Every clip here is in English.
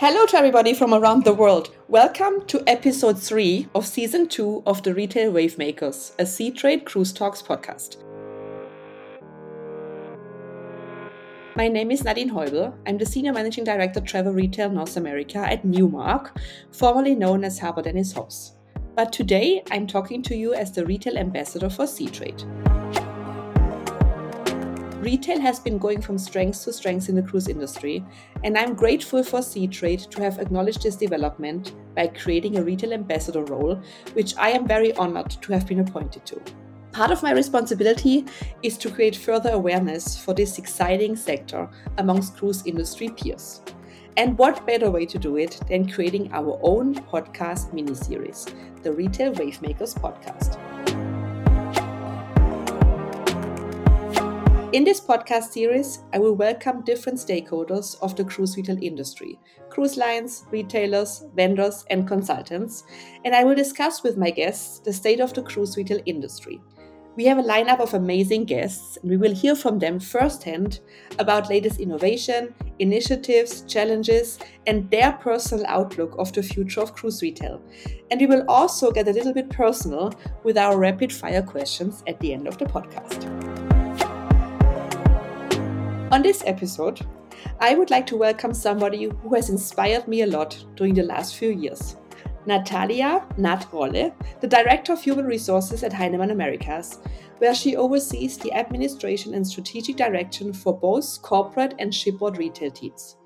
Hello to everybody from around the world. Welcome to episode 3 of season 2 of the Retail Wavemakers, a Seatrade Cruise Talks podcast. My name is Nadine Heubel. I'm the Senior Managing Director Travel Retail North America at Newmark, formerly known as Harbour Dennis House. But today I'm talking to you as the Retail Ambassador for Seatrade. Retail has been going from strength to strength in the cruise industry, and I'm grateful for Seatrade to have acknowledged this development by creating a retail ambassador role, which I am very honored to have been appointed to. Part of my responsibility is to create further awareness for this exciting sector amongst cruise industry peers. And what better way to do it than creating our own podcast mini series, the Retail Wavemakers podcast. In this podcast series, I will welcome different stakeholders of the cruise retail industry cruise lines, retailers, vendors, and consultants, and I will discuss with my guests the state of the cruise retail industry. We have a lineup of amazing guests, and we will hear from them firsthand about latest innovation, initiatives, challenges, and their personal outlook of the future of cruise retail. And we will also get a little bit personal with our rapid fire questions at the end of the podcast. On this episode, I would like to welcome somebody who has inspired me a lot during the last few years. Natalia Nat Rolle, the Director of Human Resources at Heinemann Americas, where she oversees the administration and strategic direction for both corporate and shipboard retail teams.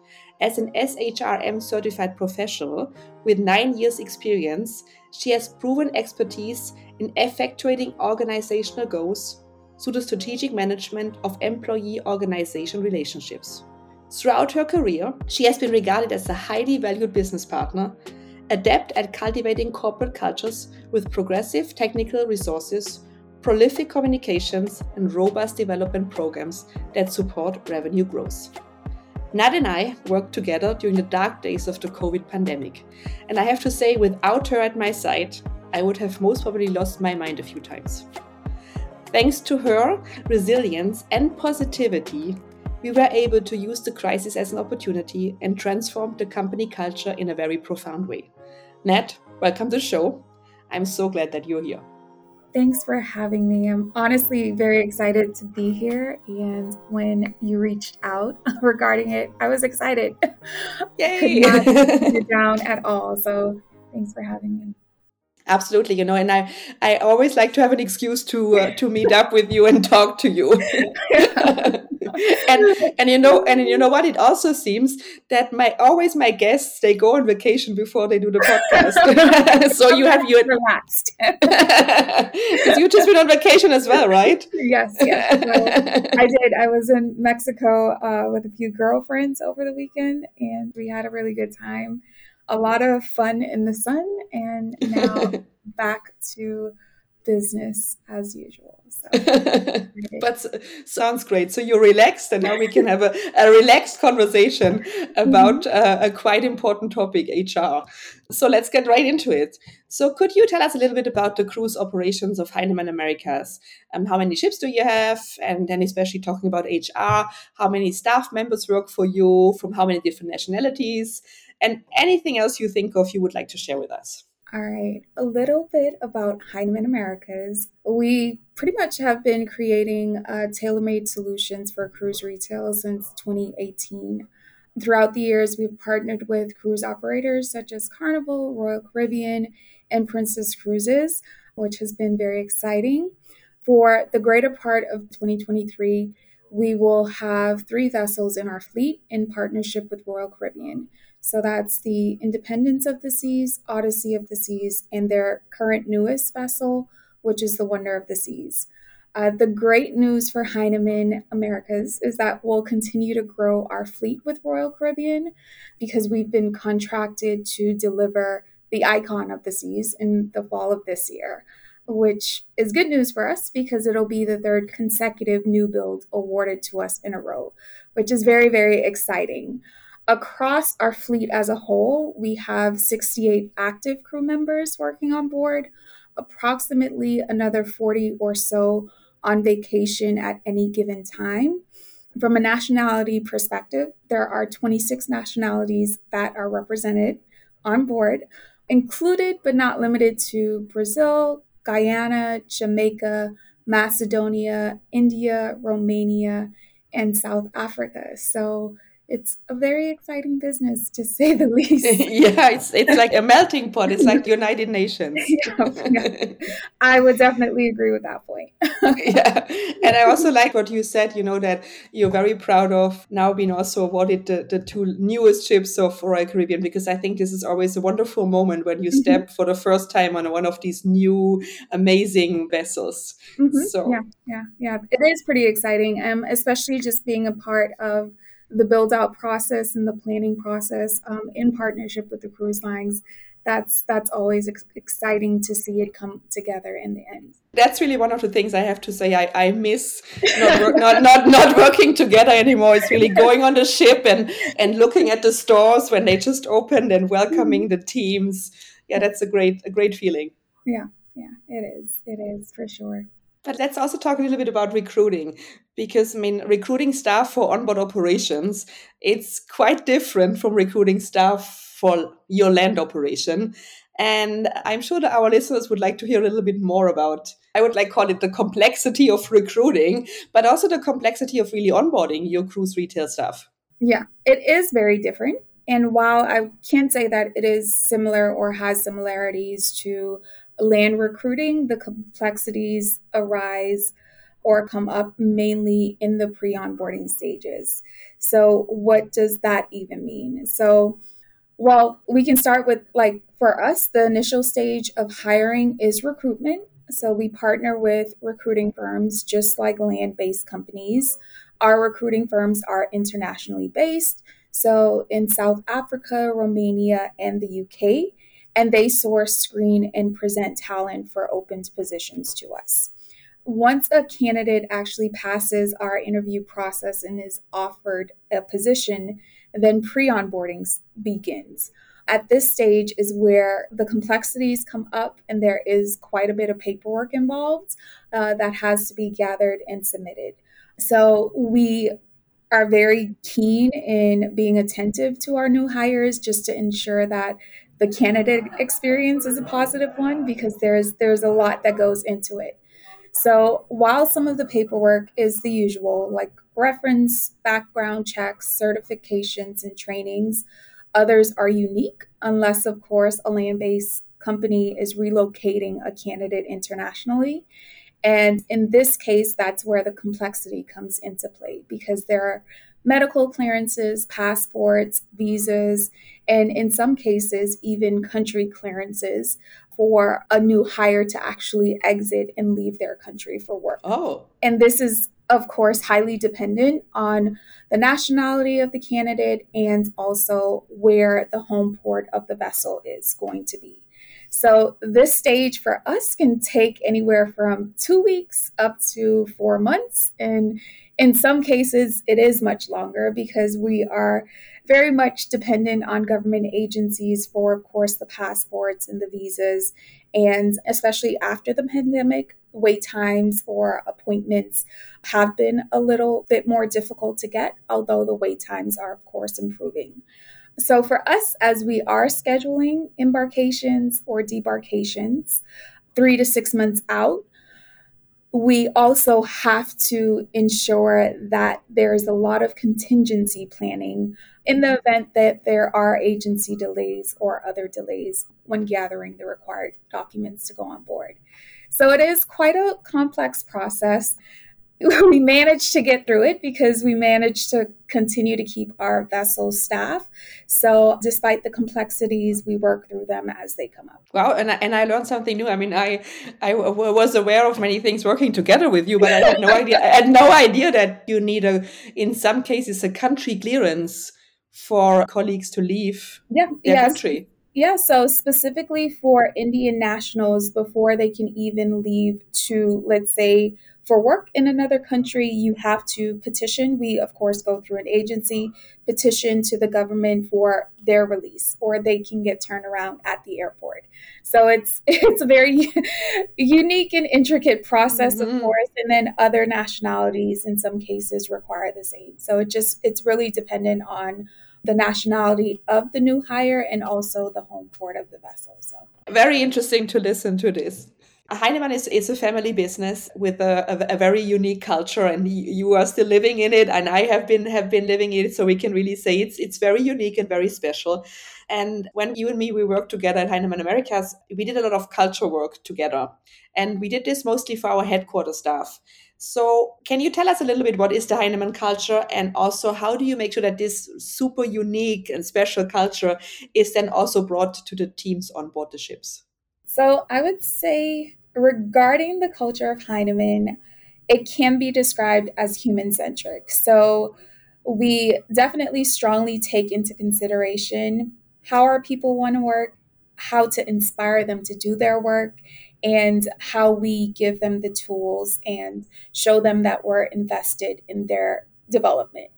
As an SHRM certified professional with nine years' experience, she has proven expertise in effectuating organizational goals through the strategic management of employee organization relationships. Throughout her career, she has been regarded as a highly valued business partner, adept at cultivating corporate cultures with progressive technical resources, prolific communications, and robust development programs that support revenue growth. Nat and I worked together during the dark days of the COVID pandemic, and I have to say, without her at my side, I would have most probably lost my mind a few times. Thanks to her resilience and positivity, we were able to use the crisis as an opportunity and transform the company culture in a very profound way. Nat, welcome to the show. I'm so glad that you're here. Thanks for having me. I'm honestly very excited to be here. And when you reached out regarding it, I was excited. Yay! Could not it down at all. So thanks for having me absolutely you know and i i always like to have an excuse to uh, to meet up with you and talk to you. And and you know and you know what? It also seems that my always my guests they go on vacation before they do the podcast. So you have you relaxed. You just been on vacation as well right? Yes yes. I did. I was in mexico uh, with a few girlfriends over the weekend and we had a really good time a lot of fun in the sun and now back to business as usual. So, but sounds great. So you're relaxed, and now we can have a, a relaxed conversation about mm-hmm. uh, a quite important topic, HR. So let's get right into it. So could you tell us a little bit about the cruise operations of Heinemann Americas? Um, how many ships do you have? And then especially talking about HR, how many staff members work for you from how many different nationalities? And anything else you think of you would like to share with us. All right, a little bit about Heinemann Americas. We pretty much have been creating uh, tailor made solutions for cruise retail since 2018. Throughout the years, we've partnered with cruise operators such as Carnival, Royal Caribbean, and Princess Cruises, which has been very exciting. For the greater part of 2023, we will have three vessels in our fleet in partnership with Royal Caribbean. So that's the Independence of the Seas, Odyssey of the Seas, and their current newest vessel, which is the Wonder of the Seas. Uh, the great news for Heinemann Americas is that we'll continue to grow our fleet with Royal Caribbean because we've been contracted to deliver the Icon of the Seas in the fall of this year, which is good news for us because it'll be the third consecutive new build awarded to us in a row, which is very, very exciting. Across our fleet as a whole, we have 68 active crew members working on board, approximately another 40 or so on vacation at any given time. From a nationality perspective, there are 26 nationalities that are represented on board, included but not limited to Brazil, Guyana, Jamaica, Macedonia, India, Romania, and South Africa. So it's a very exciting business to say the least. yeah, it's it's like a melting pot. It's like the United Nations. yeah, yeah. I would definitely agree with that point. yeah, and I also like what you said. You know that you're very proud of now being also awarded the, the two newest ships of Royal Caribbean because I think this is always a wonderful moment when you mm-hmm. step for the first time on one of these new amazing vessels. Mm-hmm. So yeah, yeah, yeah, it is pretty exciting, um, especially just being a part of the build out process and the planning process um, in partnership with the cruise lines that's that's always ex- exciting to see it come together in the end. That's really one of the things i have to say. I, I miss not, work, not, not not working together anymore. It's really going on the ship and and looking at the stores when they just opened and welcoming the teams. Yeah that's a great a great feeling. Yeah yeah it is. It is for sure but let's also talk a little bit about recruiting because I mean recruiting staff for onboard operations it's quite different from recruiting staff for your land operation and I'm sure that our listeners would like to hear a little bit more about I would like call it the complexity of recruiting but also the complexity of really onboarding your cruise retail staff. Yeah, it is very different and while I can't say that it is similar or has similarities to land recruiting, the complexities arise or come up mainly in the pre onboarding stages. So, what does that even mean? So, well, we can start with like for us, the initial stage of hiring is recruitment. So, we partner with recruiting firms just like land based companies. Our recruiting firms are internationally based. So, in South Africa, Romania, and the UK and they source, screen, and present talent for open positions to us. Once a candidate actually passes our interview process and is offered a position, then pre onboarding begins. At this stage is where the complexities come up, and there is quite a bit of paperwork involved uh, that has to be gathered and submitted. So we are very keen in being attentive to our new hires just to ensure that the candidate experience is a positive one because there's there's a lot that goes into it. So while some of the paperwork is the usual, like reference, background checks, certifications, and trainings, others are unique, unless, of course, a land based company is relocating a candidate internationally. And in this case, that's where the complexity comes into play because there are medical clearances, passports, visas, and in some cases, even country clearances for a new hire to actually exit and leave their country for work. Oh. And this is, of course, highly dependent on the nationality of the candidate and also where the home port of the vessel is going to be. So, this stage for us can take anywhere from two weeks up to four months. And in some cases, it is much longer because we are very much dependent on government agencies for, of course, the passports and the visas. And especially after the pandemic, wait times for appointments have been a little bit more difficult to get, although the wait times are, of course, improving. So, for us, as we are scheduling embarkations or debarkations three to six months out, we also have to ensure that there's a lot of contingency planning in the event that there are agency delays or other delays when gathering the required documents to go on board. So it is quite a complex process. we managed to get through it because we managed to continue to keep our vessel staff. So, despite the complexities, we work through them as they come up. Wow, and I, and I learned something new. I mean, I I was aware of many things working together with you, but I had no idea. I had no idea that you need a, in some cases, a country clearance for colleagues to leave yeah, their yes. country. Yeah, so specifically for Indian nationals, before they can even leave to, let's say, for work in another country, you have to petition. We, of course, go through an agency, petition to the government for their release, or they can get turned around at the airport. So it's it's a very unique and intricate process, mm-hmm. of course. And then other nationalities, in some cases, require the same. So it just it's really dependent on the nationality of the new hire and also the home port of the vessel. So very interesting to listen to this. Heinemann is, is a family business with a, a, a, very unique culture, and you are still living in it, and I have been have been living in it, so we can really say it's it's very unique and very special. And when you and me we worked together at Heinemann Americas, we did a lot of culture work together, and we did this mostly for our headquarters staff. So, can you tell us a little bit what is the Heinemann culture, and also how do you make sure that this super unique and special culture is then also brought to the teams on board the ships? So, I would say regarding the culture of Heinemann, it can be described as human centric. So we definitely strongly take into consideration how our people want to work, how to inspire them to do their work, and how we give them the tools and show them that we're invested in their development.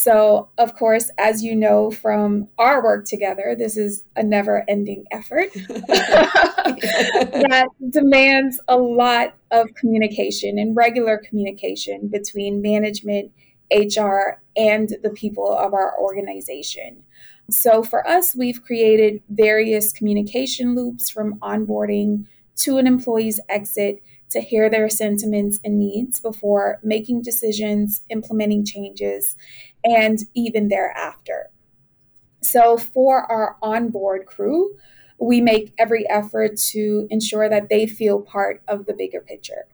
So, of course, as you know from our work together, this is a never ending effort that demands a lot of communication and regular communication between management, HR, and the people of our organization. So, for us, we've created various communication loops from onboarding to an employee's exit to hear their sentiments and needs before making decisions, implementing changes, and even thereafter. So, for our onboard crew, we make every effort to ensure that they feel part of the bigger picture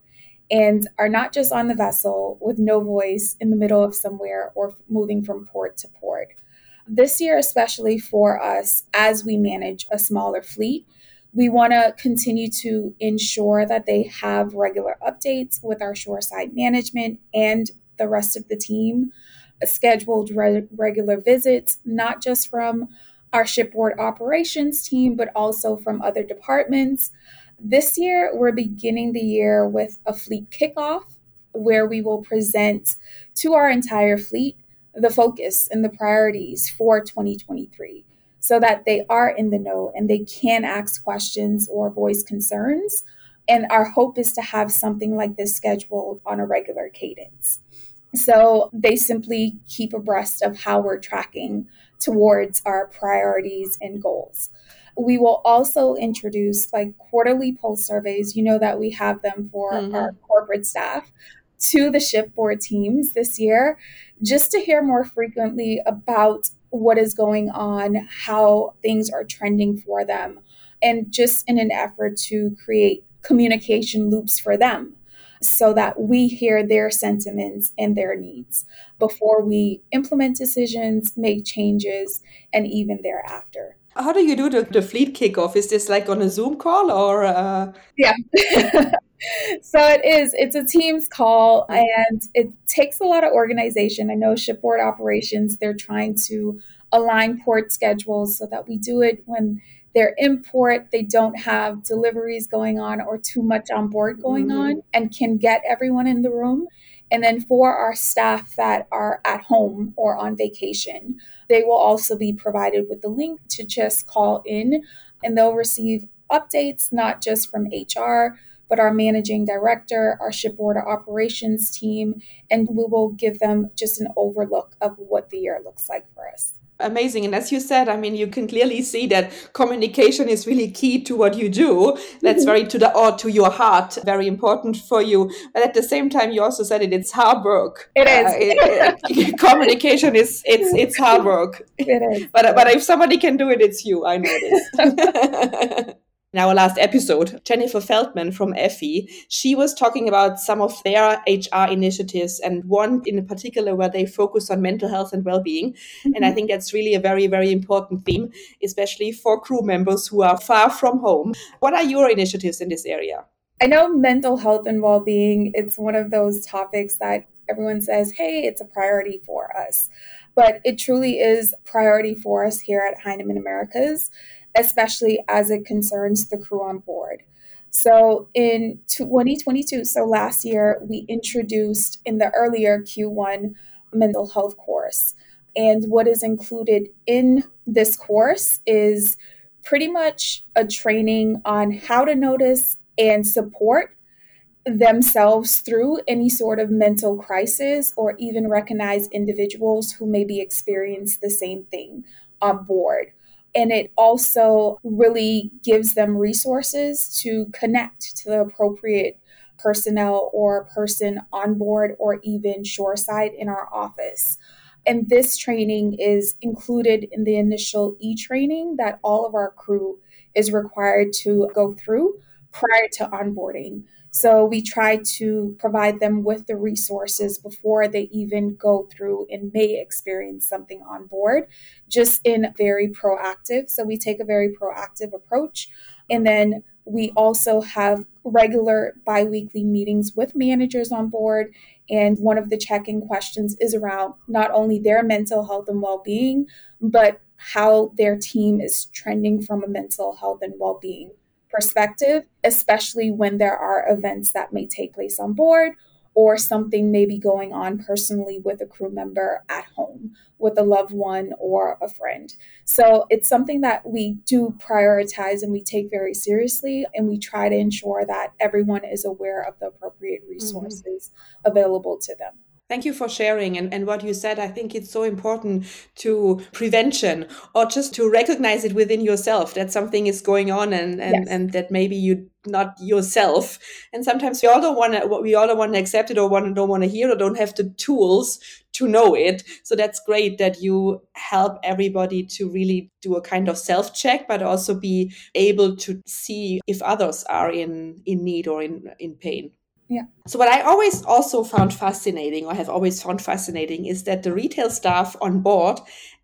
and are not just on the vessel with no voice in the middle of somewhere or moving from port to port. This year, especially for us, as we manage a smaller fleet, we want to continue to ensure that they have regular updates with our shoreside management and the rest of the team scheduled re- regular visits, not just from our shipboard operations team, but also from other departments. This year, we're beginning the year with a fleet kickoff where we will present to our entire fleet the focus and the priorities for 2023 so that they are in the know and they can ask questions or voice concerns. And our hope is to have something like this scheduled on a regular cadence. So they simply keep abreast of how we're tracking towards our priorities and goals. We will also introduce like quarterly pulse surveys. You know that we have them for mm-hmm. our corporate staff to the shipboard teams this year, just to hear more frequently about what is going on, how things are trending for them, and just in an effort to create communication loops for them so that we hear their sentiments and their needs before we implement decisions, make changes, and even thereafter. How do you do the, the fleet kickoff? Is this like on a Zoom call or? Uh... Yeah. so it is. It's a Teams call and it takes a lot of organization. I know shipboard operations, they're trying to align port schedules so that we do it when they're in port, they don't have deliveries going on or too much on board going mm-hmm. on, and can get everyone in the room. And then for our staff that are at home or on vacation, they will also be provided with the link to just call in and they'll receive updates, not just from HR, but our managing director, our shipboard operations team, and we will give them just an overlook of what the year looks like for us. Amazing. And as you said i mean you can clearly see that communication is really key to what you do. That's mm-hmm. very to the or to your heart very important for you. But at the same time you also said it it's hard work. It is. Uh, it, it, communication is it's it's hard work. It is. But but if somebody can do it it's you. I know this in our last episode, Jennifer Feldman from Effy, she was talking about some of their HR initiatives and one in particular where they focus on mental health and well-being. Mm-hmm. And I mm-hmm. think that's really a very, very important theme, especially for crew members who are far from home. What are your initiatives in this area? I know mental health and well-being, it's one of those topics that everyone says, hey, it's a priority for us. But it truly is priority for us here at Heinemann Americas especially as it concerns the crew on board. So in 2022, so last year, we introduced in the earlier Q1 mental health course. And what is included in this course is pretty much a training on how to notice and support themselves through any sort of mental crisis or even recognize individuals who maybe experience the same thing on board. And it also really gives them resources to connect to the appropriate personnel or person on board or even shoreside in our office. And this training is included in the initial e training that all of our crew is required to go through prior to onboarding. So we try to provide them with the resources before they even go through and may experience something on board, just in very proactive. So we take a very proactive approach. And then we also have regular biweekly meetings with managers on board. And one of the check in questions is around not only their mental health and well being, but how their team is trending from a mental health and well being perspective, especially when there are events that may take place on board or something may be going on personally with a crew member at home with a loved one or a friend. So it's something that we do prioritize and we take very seriously, and we try to ensure that everyone is aware of the appropriate mm-hmm. resources mm-hmm. available to them. Thank you for sharing. And, and what you said, I think it's so important to prevention or just to recognize it within yourself that something is going on and, and, yes. and that maybe you not yourself. And sometimes we all don't want to, we all don't want to accept it or want, don't want to hear or don't have the tools to know it. So that's great that you help everybody to really do a kind of self check, but also be able to see if others are in, in need or in, in pain. So what I always also found fascinating or have always found fascinating is that the retail staff on board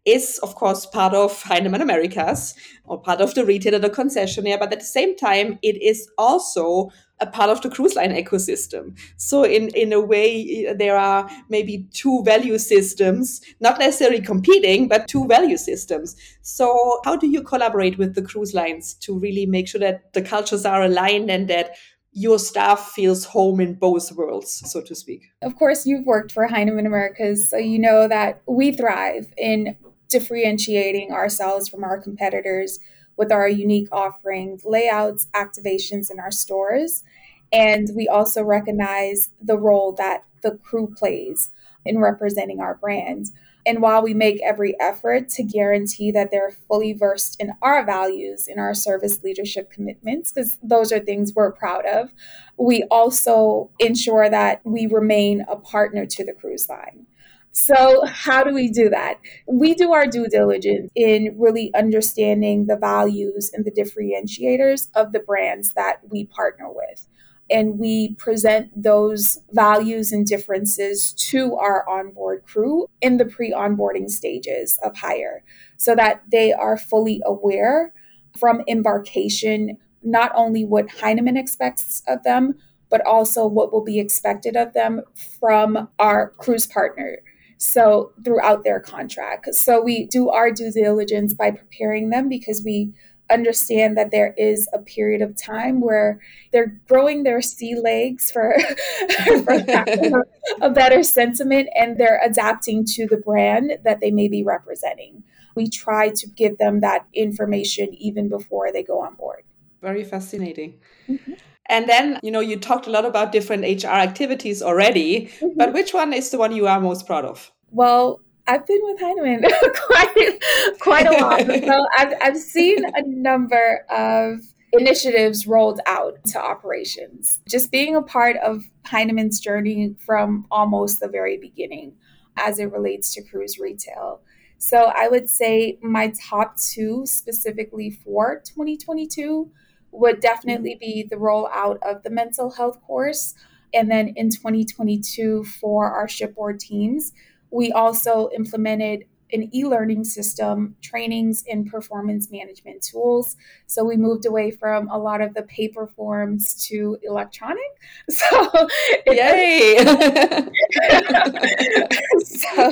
is of course part of Heinemann Americas or part of the retailer, the concessionaire, but at the same time it is also a part of the cruise line ecosystem. So in, in a way, uh, there are maybe two value systems, not necessarily competing, but two value systems. So how do you collaborate with the cruise lines to really make sure that the cultures are aligned and that your staff feels home in both worlds, so to speak. Of course, you've worked for Heinemann Americas, so you know that we thrive in differentiating ourselves from our competitors with our unique offerings, layouts, activations in our stores. And we also recognize the role that the crew plays in representing our brand. And while we make every effort to guarantee that they're fully versed in our values, in our service leadership commitments, because those are things we're proud of, we also ensure that we remain a partner to the cruise line. So, how do we do that? We do our due diligence in really understanding the values and the differentiators of the brands that we partner with and we present those values and differences to our onboard crew in the pre onboarding stages of hire so that they are fully aware from embarkation not only what Heinemann expects of them, but also what will be expected of them from our cruise partner. So, throughout their contract. So, we do our due diligence by preparing them because we understand that there is a period of time where they're growing their sea legs for, for a better sentiment and they're adapting to the brand that they may be representing. We try to give them that information even before they go on board. Very fascinating. Mm-hmm. And then, you know, you talked a lot about different HR activities already, mm-hmm. but which one is the one you are most proud of? Well, I've been with Heinemann quite quite a lot. so I've I've seen a number of initiatives rolled out to operations. Just being a part of Heinemann's journey from almost the very beginning as it relates to cruise retail. So I would say my top two specifically for 2022 would definitely be the rollout of the mental health course. And then in 2022 for our shipboard teams, we also implemented an e-learning system, trainings in performance management tools. So we moved away from a lot of the paper forms to electronic. So yay! so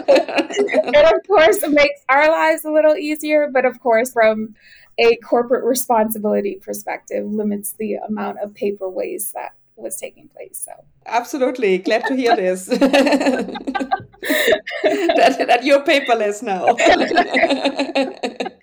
it of course makes our lives a little easier, but of course from a corporate responsibility perspective limits the amount of paper waste that was taking place. So absolutely glad to hear this. that, that you're paperless now.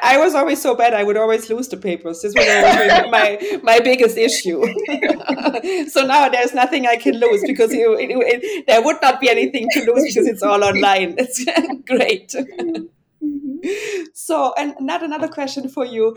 I was always so bad. I would always lose the papers. This was always my my biggest issue. so now there's nothing I can lose because you, it, it, there would not be anything to lose because it's all online. It's great. Mm-hmm. So, and not another question for you.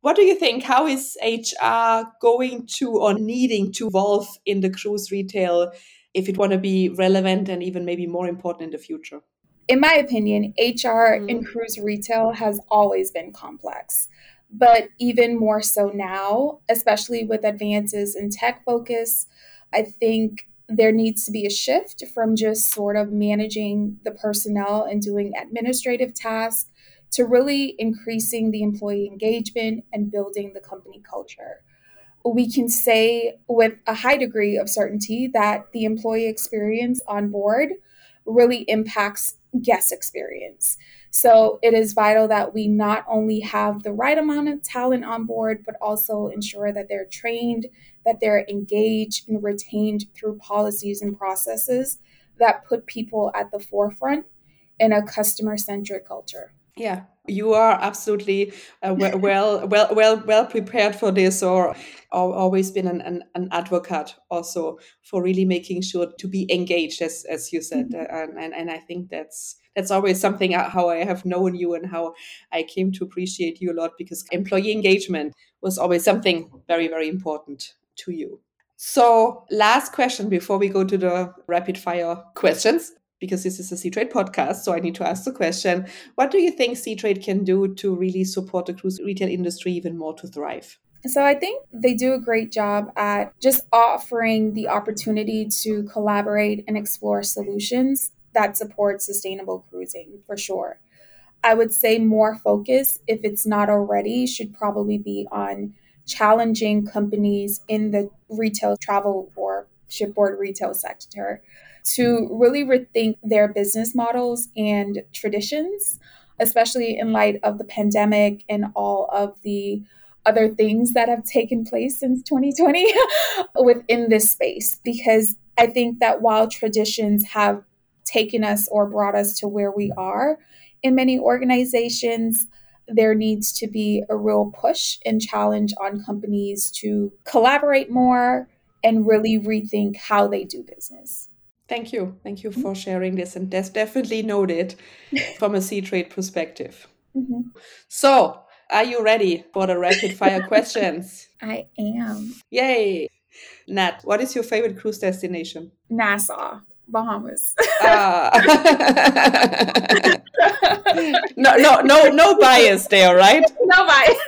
What do you think? How is HR going to or needing to evolve in the cruise retail if it want to be relevant and even maybe more important in the future? In my opinion, HR mm. in cruise retail has always been complex, but even more so now, especially with advances in tech focus. I think there needs to be a shift from just sort of managing the personnel and doing administrative tasks to really increasing the employee engagement and building the company culture. We can say with a high degree of certainty that the employee experience on board really impacts guest experience. So it is vital that we not only have the right amount of talent on board, but also ensure that they're trained, that they're engaged and retained through policies and processes that put people at the forefront in a customer centric culture. Yeah, you are absolutely uh, well, well, well, well prepared for this, or, or always been an, an, an, advocate also for really making sure to be engaged, as as you said, mm-hmm. uh, and and I think that's that's always something uh, how I have known you and how I came to appreciate you a lot because employee engagement was always something very very important to you. So, last question before we go to the rapid fire questions because this is a Seatrade podcast, so I need to ask the question what do you think Seatrade can do to really support the cruise retail industry even more to thrive? So I think they do a great job at just offering the opportunity to collaborate and explore solutions that support sustainable cruising for sure. I would say more focus, if it's not already, should probably be on challenging companies in the retail travel or shipboard retail sector to really rethink their business models and traditions, especially in light of the pandemic and all of the other things that have taken place since 2020 within this space. Because I think that while traditions have taken us or brought us to where we are in many organizations, there needs to be a real push and challenge on companies to collaborate more and really rethink how they do business. Thank you. Thank you for sharing this. And that's definitely noted from a Seatrade perspective. Mm-hmm. So, are you ready for the rapid fire questions? I am. Yay. Nat, what is your favorite cruise destination? Nassau. Bahamas. Uh, no, no, no, no bias there, right? No bias.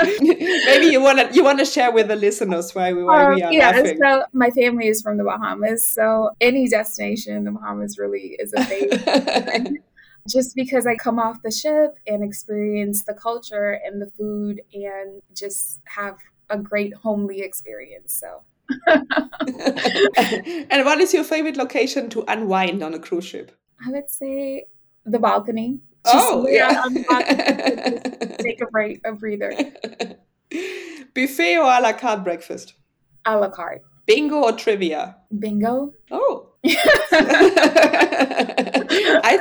Maybe you want to you want to share with the listeners why we why um, we are yeah, laughing. so my family is from the Bahamas, so any destination in the Bahamas really is a favorite. just because I come off the ship and experience the culture and the food and just have a great homely experience. So and what is your favorite location to unwind on a cruise ship? I would say the balcony. Oh, just oh, yeah. take a break, a breather. Buffet or a la carte breakfast? A la carte. Bingo or trivia? Bingo. Oh. I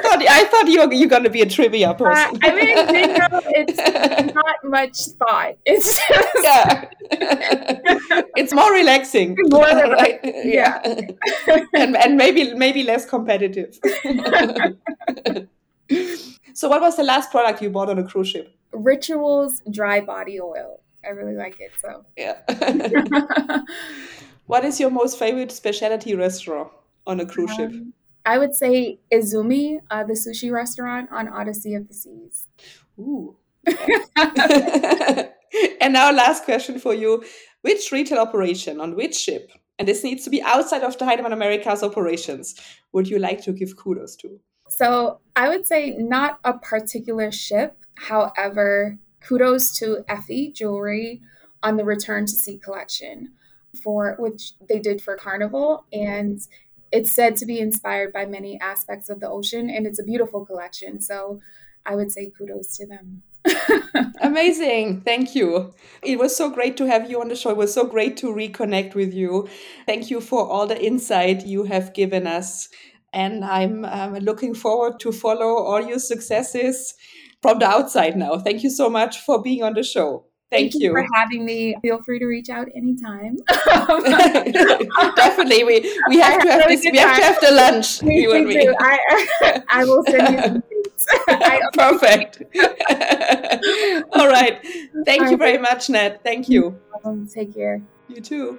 thought I thought you were you're gonna be a trivia person. Uh, I mean, bingo, it's not much thought. It's just yeah, it's more relaxing. More right? yeah, and and maybe maybe less competitive. so, what was the last product you bought on a cruise ship? Rituals dry body oil. I really like it. So yeah. what is your most favorite specialty restaurant? On a cruise ship? Um, I would say Izumi, uh, the sushi restaurant on Odyssey of the Seas. Ooh. and now, last question for you: Which retail operation on which ship, and this needs to be outside of the Heinemann Americas operations, would you like to give kudos to? So I would say not a particular ship. However, kudos to Effy Jewelry on the Return to Sea collection for which they did for Carnival and it's said to be inspired by many aspects of the ocean and it's a beautiful collection so i would say kudos to them Amazing. Thank you. It was so great to have you on the show. It was so great to reconnect with you. Thank you for all the insight you have given us. And I'm um, looking forward to follow all your successes from the outside now. Thank you so much for being on the show. Thank, Thank you. you for having me. Feel free to reach out anytime. Definitely, we we have to have this. We have to have the lunch. Me, you and me too. I, I will send you some dates. Perfect. All right. Thank you very much, Ned. Thank you. um, Take care. You too.